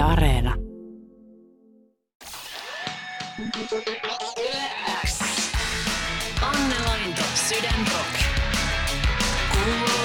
Areena. Anne Lainto, Sydän Rock. Kuuluu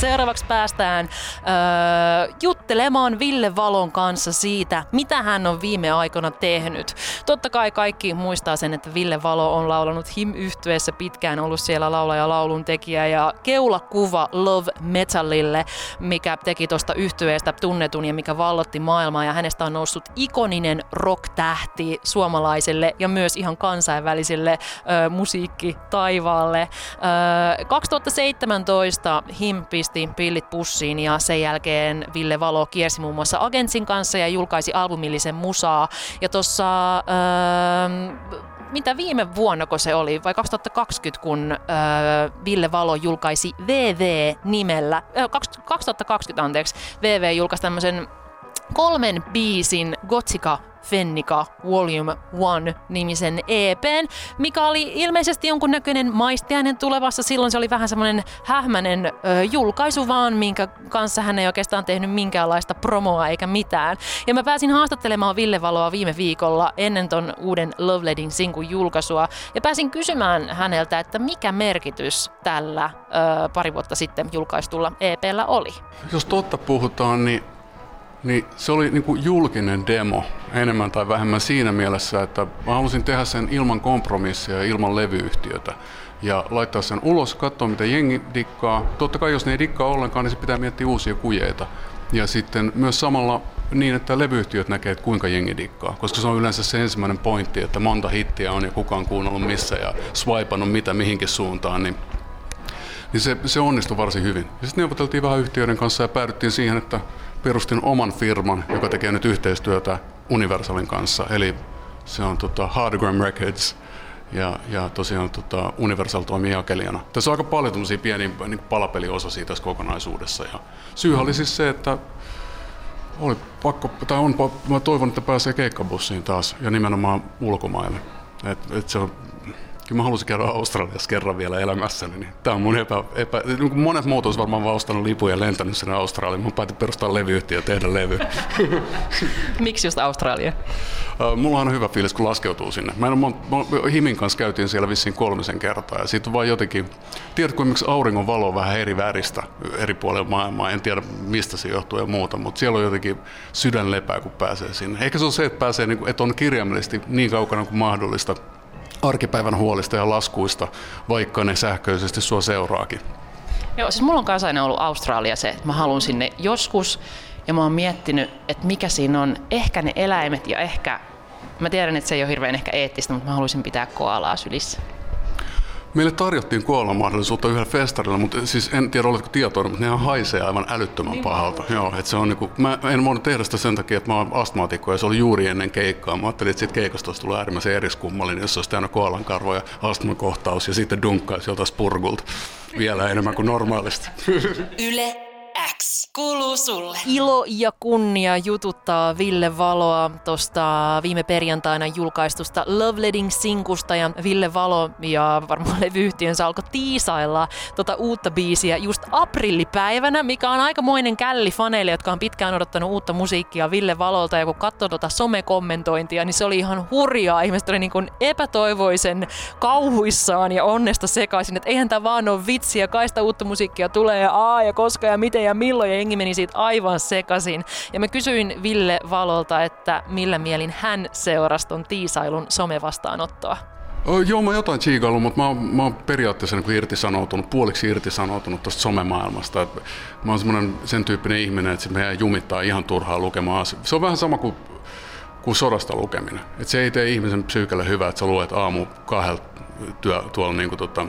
Seuraavaksi päästään öö, juttelemaan Ville Valon kanssa siitä, mitä hän on viime aikoina tehnyt. Totta kai kaikki muistaa sen, että Ville Valo on laulanut him yhtyeessä pitkään, ollut siellä laulaja laulun tekijä ja keulakuva Love Metalille, mikä teki tuosta yhtyeestä tunnetun ja mikä vallotti maailmaa ja hänestä on noussut ikoninen rock-tähti suomalaiselle ja myös ihan kansainväliselle ö, musiikkitaivaalle. Ö, 2017 Him pisti pillit pussiin ja sen jälkeen Ville Valo kiersi muun muassa Agentsin kanssa ja julkaisi albumillisen musaa. Ja tuossa öö, mitä viime vuonna, kun se oli, vai 2020, kun öö, Ville Valo julkaisi VV-nimellä, öö, 2020 anteeksi, VV julkaisi tämmöisen kolmen biisin Gotsika Fennika Volume 1 nimisen EPn, mikä oli ilmeisesti jonkunnäköinen maistiainen tulevassa. Silloin se oli vähän semmoinen hähmäinen ö, julkaisu vaan, minkä kanssa hän ei oikeastaan tehnyt minkäänlaista promoa eikä mitään. Ja mä pääsin haastattelemaan Ville Valoa viime viikolla ennen ton uuden Love Leading sinkun julkaisua ja pääsin kysymään häneltä, että mikä merkitys tällä ö, pari vuotta sitten julkaistulla EPllä oli. Jos totta puhutaan, niin niin se oli niin kuin julkinen demo enemmän tai vähemmän siinä mielessä, että mä halusin tehdä sen ilman kompromissia ja ilman levyyhtiötä ja laittaa sen ulos, katsoa mitä jengi dikkaa. Totta kai jos ne ei dikkaa ollenkaan, niin se pitää miettiä uusia kujeita. Ja sitten myös samalla niin, että levyyhtiöt näkee, että kuinka jengi dikkaa, koska se on yleensä se ensimmäinen pointti, että monta hittiä on ja kukaan kuunnellut missä ja swipannut mitä mihinkin suuntaan, niin niin se, se onnistui varsin hyvin. Ja sitten neuvoteltiin vähän yhtiöiden kanssa ja päädyttiin siihen, että perustin oman firman, joka tekee nyt yhteistyötä Universalin kanssa. Eli se on tota, Hardgram Records ja, ja tosiaan tota, Universal toimii jakelijana. Tässä on aika paljon tämmöisiä pieniä niin palapeliosasia tässä kokonaisuudessa. Ja syy oli siis se, että oli pakko, tai on, mä toivon, että pääsee keikkabussiin taas ja nimenomaan ulkomaille. Et, et se on kyllä mä halusin käydä Australiassa kerran vielä elämässäni. Niin tämä on mun epä, epä niin kuin monet muut olisivat varmaan vaan ostanut lipuja ja lentänyt sinne Australiaan. Mun päätin perustaa levyyhtiö ja tehdä levy. Miksi just Australia? Mulla on hyvä fiilis, kun laskeutuu sinne. Mä en, mä, mä, Himin kanssa käytiin siellä vissiin kolmisen kertaa ja siitä on vaan jotenkin, tiedätkö miksi auringon valo on vähän eri väristä eri puolilla maailmaa, en tiedä mistä se johtuu ja muuta, mutta siellä on jotenkin sydän lepää, kun pääsee sinne. Ehkä se on se, että pääsee, niin kuin, että on kirjaimellisesti niin kaukana kuin mahdollista arkipäivän huolista ja laskuista, vaikka ne sähköisesti sua seuraakin. Joo, siis mulla on kanssa aina ollut Australia se, että mä haluan sinne joskus, ja mä oon miettinyt, että mikä siinä on, ehkä ne eläimet ja ehkä, mä tiedän, että se ei ole hirveän ehkä eettistä, mutta mä haluaisin pitää koalaa sylissä. Meille tarjottiin mahdollisuutta yhdellä festarilla, mutta siis en tiedä oletko tietoinen, mutta ne haisee aivan älyttömän niin pahalta. Joo, että se on niinku, mä en voinut tehdä sitä sen takia, että mä oon astmaatikko ja se oli juuri ennen keikkaa. Mä ajattelin, että siitä keikasta olisi tullut äärimmäisen eriskummallinen, jos olisi täynnä koalankarvoja, astmakohtaus ja sitten dunkkaisi joltain spurgulta vielä enemmän kuin normaalisti. Yle X kuuluu sulle. Ilo ja kunnia jututtaa Ville Valoa tuosta viime perjantaina julkaistusta Love Leading Sinkusta ja Ville Valo ja varmaan levyyhtiönsä alkoi tiisailla tota uutta biisiä just aprillipäivänä, mikä on aikamoinen källi faneille, jotka on pitkään odottanut uutta musiikkia Ville Valolta ja kun katsoi tota somekommentointia, niin se oli ihan hurjaa. Ihmiset oli niin kuin epätoivoisen kauhuissaan ja onnesta sekaisin, että eihän tämä vaan ole vitsiä, kaista uutta musiikkia tulee aa ja koska ja miten ja milloin ja jengi meni siitä aivan sekasin. Ja mä kysyin Ville Valolta, että millä mielin hän seurasi ton tiisailun somevastaanottoa. Oh, joo, mä jotain tsiikaillut, mutta mä mä oon periaatteessa niin irtisanoutunut, puoliksi irtisanoutunut tuosta somemaailmasta. Et mä oon sen tyyppinen ihminen, että me jää jumittaa ihan turhaa lukemaan asioita. Se on vähän sama kuin, kuin sodasta lukeminen. Et se ei tee ihmisen psyykelle hyvää, että sä luet aamu kahdelta työ, tuolla niin kuin, tota,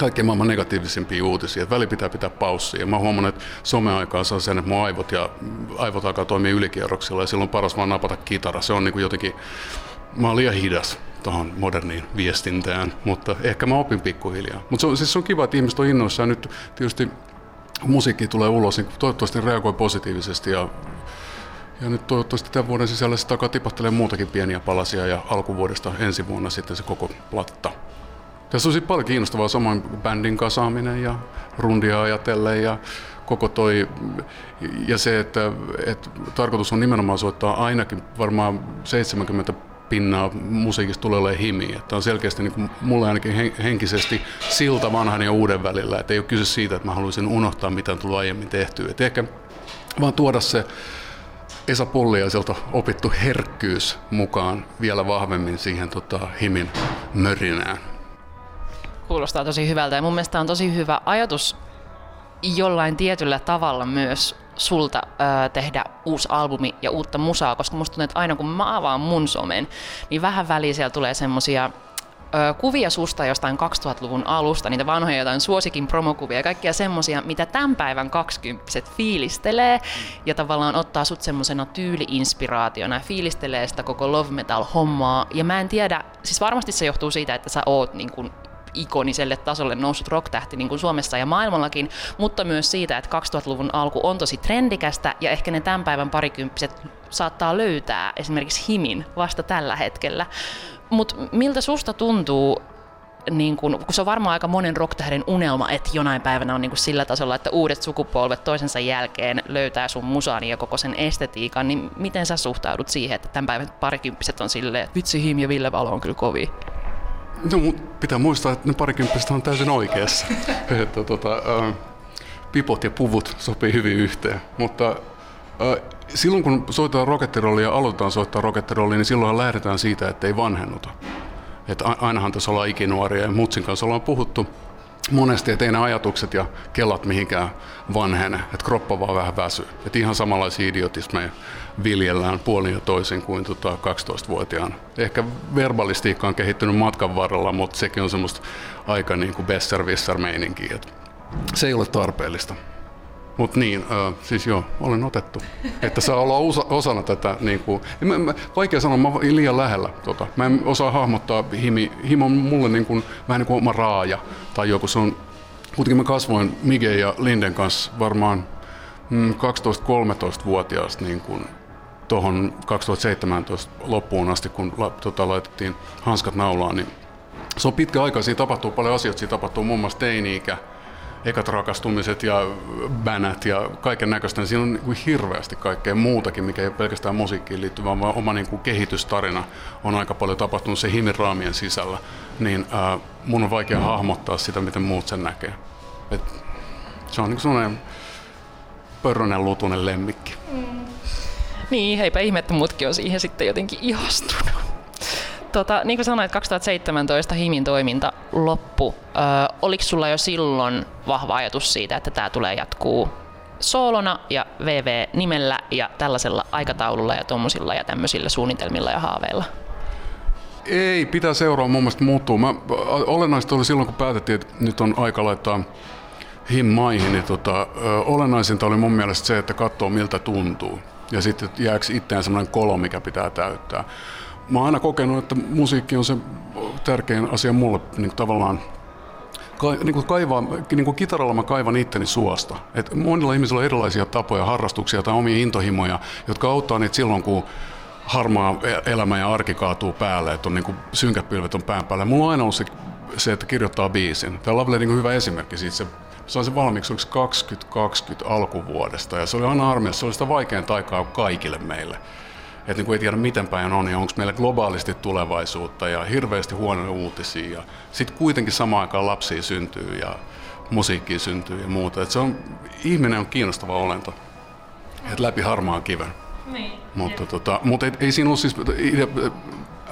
kaikkein maailman negatiivisimpia uutisia. Että väli pitää pitää paussia. Mä huomannut, että someaikaa saa sen, että mun aivot ja aivot alkaa toimia ylikierroksilla ja silloin paras vaan napata kitara. Se on niin kuin jotenkin, mä oon liian hidas tuohon moderniin viestintään, mutta ehkä mä opin pikkuhiljaa. Mutta se on, siis on kiva, että ihmiset on innoissaan. Nyt tietysti musiikki tulee ulos, niin toivottavasti reagoi positiivisesti ja ja nyt toivottavasti tämän vuoden sisällä se takaa tipahtelee muutakin pieniä palasia ja alkuvuodesta ensi vuonna sitten se koko platta. Tässä on paljon kiinnostavaa samoin bändin kasaaminen ja rundia ajatellen ja koko toi, ja se, että, että tarkoitus on nimenomaan soittaa ainakin varmaan 70 pinnaa musiikista tulee olemaan himi. Tämä on selkeästi niin kuin mulle ainakin henkisesti silta vanhan ja uuden välillä. Että ei ole kyse siitä, että mä haluaisin unohtaa, mitä on tullut aiemmin tehtyä. Että ehkä vaan tuoda se Esa Pulliaiselta opittu herkkyys mukaan vielä vahvemmin siihen tota, himin mörinään. Kuulostaa tosi hyvältä ja mun mielestä on tosi hyvä ajatus jollain tietyllä tavalla myös sulta ö, tehdä uusi albumi ja uutta musaa, koska musta tuntuu, että aina kun mä avaan mun somen, niin vähän väliä siellä tulee semmosia kuvia susta jostain 2000-luvun alusta, niitä vanhoja jotain suosikin promokuvia ja kaikkia semmosia, mitä tämän päivän kaksikymppiset fiilistelee ja tavallaan ottaa sut semmosena tyyliinspiraationa ja fiilistelee sitä koko love metal hommaa. Ja mä en tiedä, siis varmasti se johtuu siitä, että sä oot niin kun ikoniselle tasolle noussut rocktähti niin kuin Suomessa ja maailmallakin, mutta myös siitä, että 2000-luvun alku on tosi trendikästä ja ehkä ne tämän päivän parikymppiset saattaa löytää esimerkiksi himin vasta tällä hetkellä. Mutta miltä susta tuntuu, niin kun, kun se on varmaan aika monen rocktähden unelma, että jonain päivänä on niin sillä tasolla, että uudet sukupolvet toisensa jälkeen löytää sun musani ja koko sen estetiikan, niin miten sä suhtaudut siihen, että tämän päivän parikymppiset on silleen, että vitsi Him ja Ville Valo on kyllä kovin? No, pitää muistaa, että ne parikymppiset on täysin oikeassa. että, tota, äh, pipot ja puvut sopii hyvin yhteen. Mutta äh, silloin kun soitetaan rokettirollia ja aloitetaan soittaa rokettirollia, niin silloin lähdetään siitä, että ei vanhennuta. Että ainahan tässä ollaan ikinuoria ja Mutsin kanssa ollaan puhuttu monesti, että ei ne ajatukset ja kellat mihinkään vanhene, että kroppa vaan vähän väsyy. Että ihan samanlaisia idiotismeja viljellään puolin ja toisin kuin tota 12-vuotiaana. Ehkä verbalistiikka on kehittynyt matkan varrella, mutta sekin on semmoista aika niin kuin besser meininkiä se ei ole tarpeellista. Mutta niin, äh, siis joo, olen otettu. Että saa olla osa, osana tätä, niin kuin, mä, mä, vaikea sanoa, mä olen liian lähellä. Tota. Mä en osaa hahmottaa, himi, himo on mulle niin kuin, vähän niin kuin oma raaja tai joku. Se on, kuitenkin mä kasvoin Mige ja Linden kanssa varmaan mm, 12-13-vuotiaasta niin kuin, tuohon 2017 loppuun asti, kun la, tota, laitettiin hanskat naulaan, niin se on pitkä aika, siinä tapahtuu paljon asioita, siinä tapahtuu muun muassa teini-ikä, ekat rakastumiset ja bänät ja kaiken näköistä, niin siinä on niin kuin hirveästi kaikkea muutakin, mikä ei ole pelkästään musiikkiin liittyvä, vaan oma niin kuin kehitystarina on aika paljon tapahtunut se himin raamien sisällä, niin ää, mun on vaikea hahmottaa sitä, miten muut sen näkee. Et se on niin sellainen pörrönen lutunen lemmikki. Mm. Niin, eipä ihme, että muutkin on siihen sitten jotenkin ihastunut. Tota, niin kuin sanoit, 2017 Himin toiminta loppu. Ö, oliko sulla jo silloin vahva ajatus siitä, että tämä tulee jatkuu soolona ja VV-nimellä ja tällaisella aikataululla ja tuommoisilla ja tämmöisillä suunnitelmilla ja haaveilla? Ei, pitää seuraa mun mielestä muuttuu. Mä, olennaista oli silloin, kun päätettiin, että nyt on aika laittaa him maihin, niin tota, olennaisinta oli mun mielestä se, että katsoo miltä tuntuu. Ja sitten jääkö itseään semmoinen kolo, mikä pitää täyttää mä oon aina kokenut, että musiikki on se tärkein asia mulle niin tavallaan ka, niin kuin kaivaa, niin kuin kitaralla mä kaivan itteni suosta. Et monilla ihmisillä on erilaisia tapoja, harrastuksia tai omia intohimoja, jotka auttaa niitä silloin, kun harmaa elämä ja arki kaatuu päälle, että on niin kuin synkät pilvet on pään päällä. Mulla on aina ollut se, se että kirjoittaa biisin. Tämä Love on hyvä esimerkki siitä. Se sain sen valmiiksi 2020 alkuvuodesta ja se oli aina armiassa. Se oli sitä vaikein taikaa kaikille meille että niin kuin ei tiedä miten päin on ja onko meillä globaalisti tulevaisuutta ja hirveästi huonoja uutisia. Ja sitten kuitenkin samaan aikaan lapsia syntyy ja musiikkia syntyy ja muuta. Et se on, ihminen on kiinnostava olento, että läpi harmaan kiven. Niin. Mutta, tota, mutta ei, ei siinä ole siis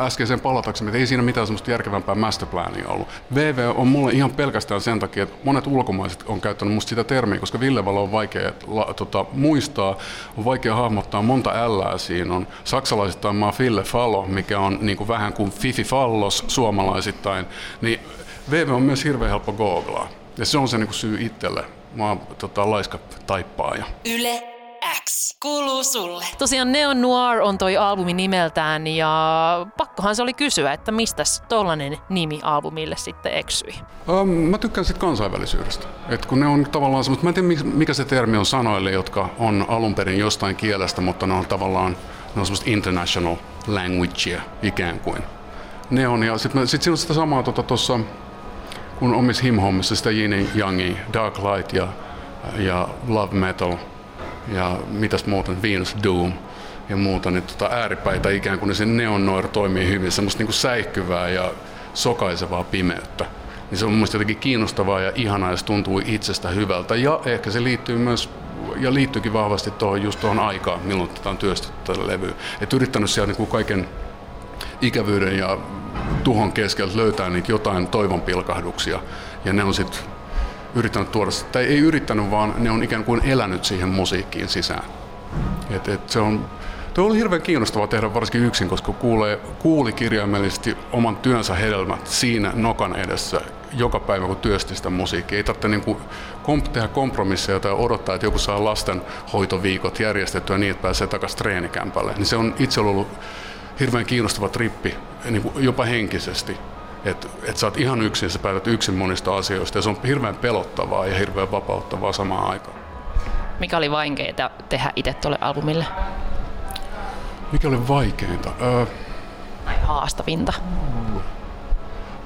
äskeiseen palataksemme, että ei siinä mitään semmoista järkevämpää masterplania ollut. VV on mulle ihan pelkästään sen takia, että monet ulkomaiset on käyttänyt musta sitä termiä, koska Villevalo on vaikea la, tota, muistaa, on vaikea hahmottaa monta ällää siinä on. Saksalaisittain mä Fille Fallo, mikä on niin kuin vähän kuin Fifi Fallos suomalaisittain, niin VV on myös hirveän helppo googlaa. Ja se on se niin kuin syy itselle. Mä oon tota, laiska taippaaja. Yle X kuuluu sulle. Tosiaan Neon Noir on toi albumi nimeltään ja pakkohan se oli kysyä, että mistä tollanen nimi albumille sitten eksyi? Um, mä tykkään sitten kansainvälisyydestä. Et kun ne on tavallaan semmoista, mä en tiedä mikä se termi on sanoille, jotka on alun perin jostain kielestä, mutta ne on tavallaan ne on semmoista international languagea ikään kuin. Ne on, ja sitten sit siinä on sitä samaa tuossa, tota, kun omissa him-hommissa sitä Yin Yangi, Dark Light ja ja Love Metal ja mitäs muuta, Venus Doom ja muuta, niin tota ääripäitä ikään kuin se Neon Noir toimii hyvin, semmoista niin säihkyvää ja sokaisevaa pimeyttä. Niin se on mun jotenkin kiinnostavaa ja ihanaa ja se tuntuu itsestä hyvältä. Ja ehkä se liittyy myös ja liittyykin vahvasti tuohon just tuohon aikaan, milloin tätä on työstetty tätä levyä. Et yrittänyt siellä niin kuin kaiken ikävyyden ja tuhon keskeltä löytää niitä jotain toivon pilkahduksia. Ja ne on sitten yrittänyt tuoda, tai ei yrittänyt, vaan ne on ikään kuin elänyt siihen musiikkiin sisään. Et, et se on, Tuo oli hirveän kiinnostavaa tehdä varsinkin yksin, koska kuulee, kuuli kirjaimellisesti oman työnsä hedelmät siinä nokan edessä joka päivä, kun työsti sitä musiikkia. Ei tarvitse niin kuin komp- tehdä kompromisseja tai odottaa, että joku saa lastenhoitoviikot järjestettyä niin, että pääsee takaisin treenikämpälle. Niin se on itse ollut hirveän kiinnostava trippi, niin kuin jopa henkisesti. Että et sä oot ihan yksin, sä päätät yksin monista asioista ja se on hirveän pelottavaa ja hirveän vapauttavaa samaan aikaan. Mikä oli vaikeinta tehdä itse tuolle albumille? Mikä oli vaikeinta? Öö, haastavinta?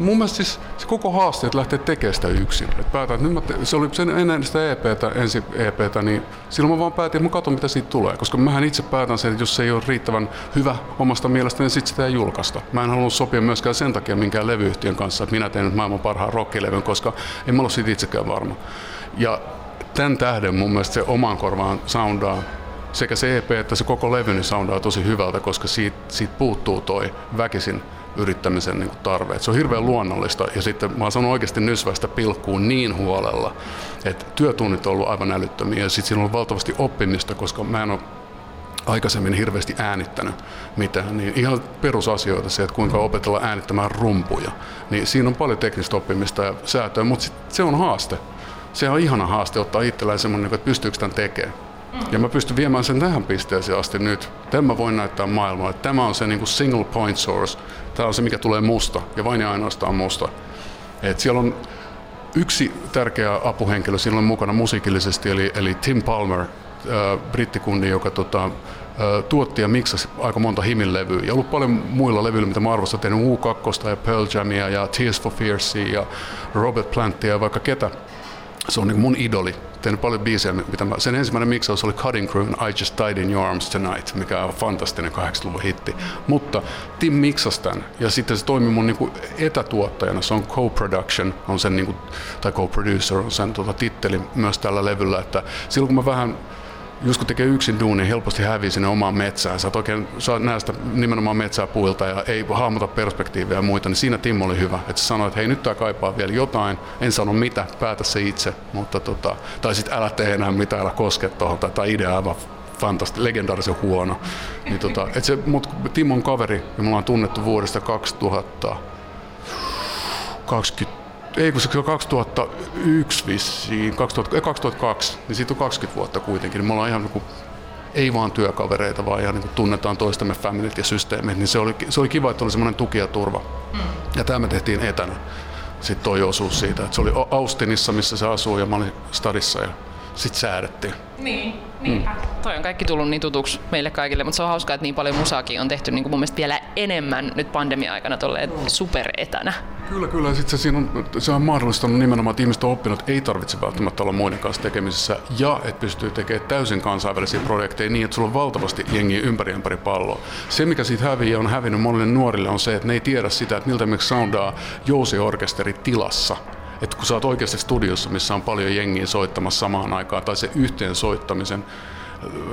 Mun mielestä siis se koko haaste, että lähtee tekemään sitä yksin. Et päätän, että nyt mä te, se oli sen ennen sitä EPtä, ensi EPtä, niin silloin mä vaan päätin, että mä katson mitä siitä tulee. Koska mähän itse päätän sen, että jos se ei ole riittävän hyvä omasta mielestäni, niin sitten sitä ei julkaista. Mä en halunnut sopia myöskään sen takia minkään levyyhtiön kanssa, että minä teen nyt maailman parhaan rockilevyn, koska en mä ollut siitä itsekään varma. Ja tämän tähden mun mielestä se oman korvaan soundaa sekä se EP että se koko levy niin soundaa tosi hyvältä, koska siitä, siitä puuttuu toi väkisin yrittämisen niin kuin tarve. Et se on hirveän luonnollista ja sitten mä oon oikeasti nysväistä pilkkuun niin huolella, että työtunnit on ollut aivan älyttömiä ja sitten siinä on valtavasti oppimista, koska mä en ole aikaisemmin hirveästi äänittänyt mitään, niin ihan perusasioita se, että kuinka opetella äänittämään rumpuja, niin siinä on paljon teknistä oppimista ja säätöä, mutta se on haaste. Se on ihana haaste ottaa itselleen semmoinen, että pystyykö tämän tekemään. Ja mä pystyn viemään sen tähän pisteeseen asti nyt. Tämä mä voin näyttää maailmalle. Tämä on se niin kuin single point source. Tämä on se, mikä tulee musta ja vain ja ainoastaan musta. Et siellä on yksi tärkeä apuhenkilö silloin mukana musiikillisesti, eli, eli Tim Palmer, äh, brittikundi, joka tota, tuotti ja miksasi aika monta himin levyä. Ja ollut paljon muilla levyillä, mitä mä arvostan, tehnyt U2 ja Pearl Jamia ja Tears for Fearsia ja Robert Plantia ja vaikka ketä. Se on niin mun idoli tehnyt paljon biisejä, mitä mä, sen ensimmäinen miksaus oli Cutting Crew I Just Died in Your Arms Tonight, mikä on fantastinen 80-luvun hitti. Mutta Tim miksasi tämän ja sitten se toimi mun niinku etätuottajana, se on co-production, on sen niinku, tai co-producer on sen tota, titteli myös tällä levyllä, että silloin kun mä vähän just kun tekee yksin duunia, helposti hävii sinne omaan metsään. Sä oot oikein, sä näistä nimenomaan metsää puilta ja ei hahmota perspektiivejä ja muita, niin siinä Timmo oli hyvä. Että sanoi, että hei nyt tää kaipaa vielä jotain, en sano mitä, päätä se itse, mutta tota, tai sitten älä tee enää mitään, älä koske tuohon, tai tämä idea aivan fantasti, legendaarisen huono. Niin tota, et se, mut Timon kaveri, ja me ollaan tunnettu vuodesta 2020 ei kun se on 2001 vissiin, 2000, 2002, niin siitä on 20 vuotta kuitenkin. Niin me ollaan ihan niin ei vaan työkavereita, vaan ihan niin kuin tunnetaan toistemme familit ja systeemit, niin se oli, se oli kiva, että oli semmoinen tuki ja turva. Mm. Ja tämä me tehtiin etänä. Sitten toi osuus siitä, että se oli Austinissa, missä se asuu, ja mä olin stadissa, ja sitten säädettiin. Niin, niin. Mm. Toi on kaikki tullut niin tutuksi meille kaikille, mutta se on hauskaa, että niin paljon musaakin on tehty niin kuin mun mielestä vielä enemmän nyt pandemia-aikana tolleen superetänä. Kyllä, kyllä. Sitten se, siinä on, se on mahdollistanut nimenomaan, että ihmiset on oppinut, että ei tarvitse välttämättä olla muiden kanssa tekemisissä ja että pystyy tekemään täysin kansainvälisiä projekteja niin, että sulla on valtavasti jengiä ympäri ympäri palloa. Se, mikä siitä häviää on hävinnyt monille nuorille, on se, että ne ei tiedä sitä, että miltä esimerkiksi soundaa jousiorkesteri tilassa että kun sä oot oikeasti studiossa, missä on paljon jengiä soittamassa samaan aikaan, tai se yhteen soittamisen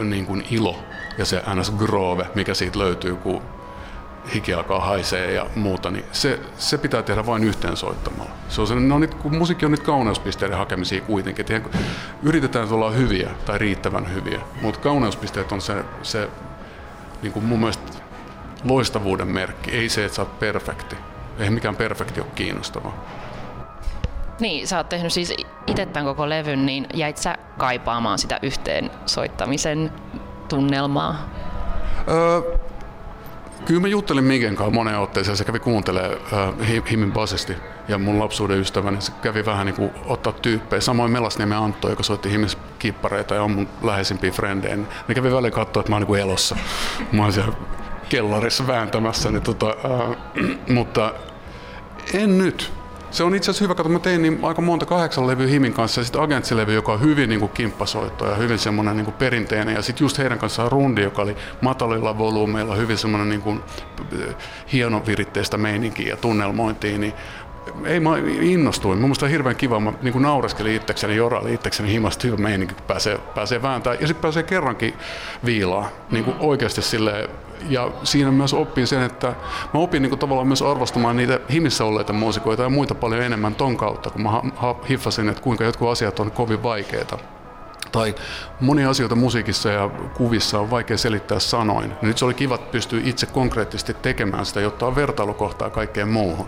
niin kuin ilo ja se ns. grove, mikä siitä löytyy, kun hiki alkaa haisee ja muuta, niin se, se pitää tehdä vain yhteen soittamalla. Se on se, no nyt, kun musiikki on nyt kauneuspisteiden hakemisia kuitenkin, että yritetään olla hyviä tai riittävän hyviä, mutta kauneuspisteet on se, se niin kuin mun mielestä loistavuuden merkki, ei se, että sä oot perfekti. Ei mikään perfekti ole kiinnostavaa. Niin, sä oot tehnyt siis itse tämän koko levyn, niin jäit sä kaipaamaan sitä yhteen soittamisen tunnelmaa? Öö, kyllä mä juttelin Miken kanssa moneen otteeseen, se kävi kuuntelemaan äh, Himin basisti ja mun lapsuuden ystäväni, se kävi vähän niin kuin ottaa tyyppejä. Samoin Melasniemen Antto, joka soitti Himis kippareita ja on mun läheisimpiä frendejä, niin ne kävi väliin katsoa, että mä oon niin elossa. Mä oon siellä kellarissa vääntämässä, niin tota, äh, mutta en nyt se on itse asiassa hyvä, kun mä tein niin aika monta kahdeksan levyä Himin kanssa ja sitten Agentsilevy, joka on hyvin niin kimppasoitto ja hyvin semmoinen niin kuin perinteinen. Ja sitten just heidän kanssaan Rundi, joka oli matalilla volyymeilla, hyvin semmoinen niin kuin, hieno viritteistä meininkiä ja tunnelmointia, niin ei mä innostuin. Mun on hirveän kiva. Mä niin naureskelin itsekseni, joraili itsekseni himasta hyvä meininki, kun pääsee, pääsee vääntämään. Ja sitten pääsee kerrankin viilaa. Niin oikeasti silleen, ja siinä myös oppin sen, että mä opin niin kuin tavallaan myös arvostamaan niitä himissä olleita muusikoita ja muita paljon enemmän ton kautta, kun mä hiffasin, että kuinka jotkut asiat on kovin vaikeita tai monia asioita musiikissa ja kuvissa on vaikea selittää sanoin. Nyt se oli kiva pystyä itse konkreettisesti tekemään sitä, jotta on vertailukohtaa kaikkeen muuhun.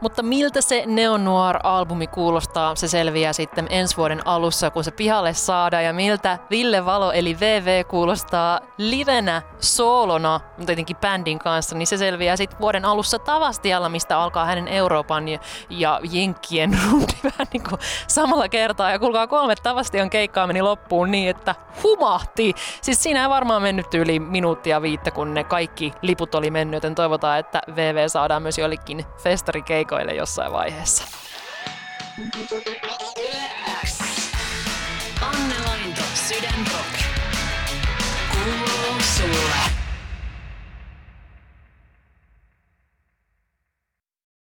Mutta miltä se Neo Noir-albumi kuulostaa, se selviää sitten ensi vuoden alussa, kun se pihalle saadaan. Ja miltä Ville Valo eli VV kuulostaa livenä, soolona, mutta tietenkin bändin kanssa, niin se selviää sitten vuoden alussa Tavastialla, mistä alkaa hänen Euroopan ja, ja Jenkkien rundi vähän niin kuin samalla kertaa. Ja kuulkaa kolme Tavastion keikkaa meni loppuun niin, että humahti. Siis siinä ei varmaan mennyt yli minuuttia viittä, kun ne kaikki liput oli mennyt, joten toivotaan, että VV saadaan myös joillekin festari keikoille jossain vaiheessa.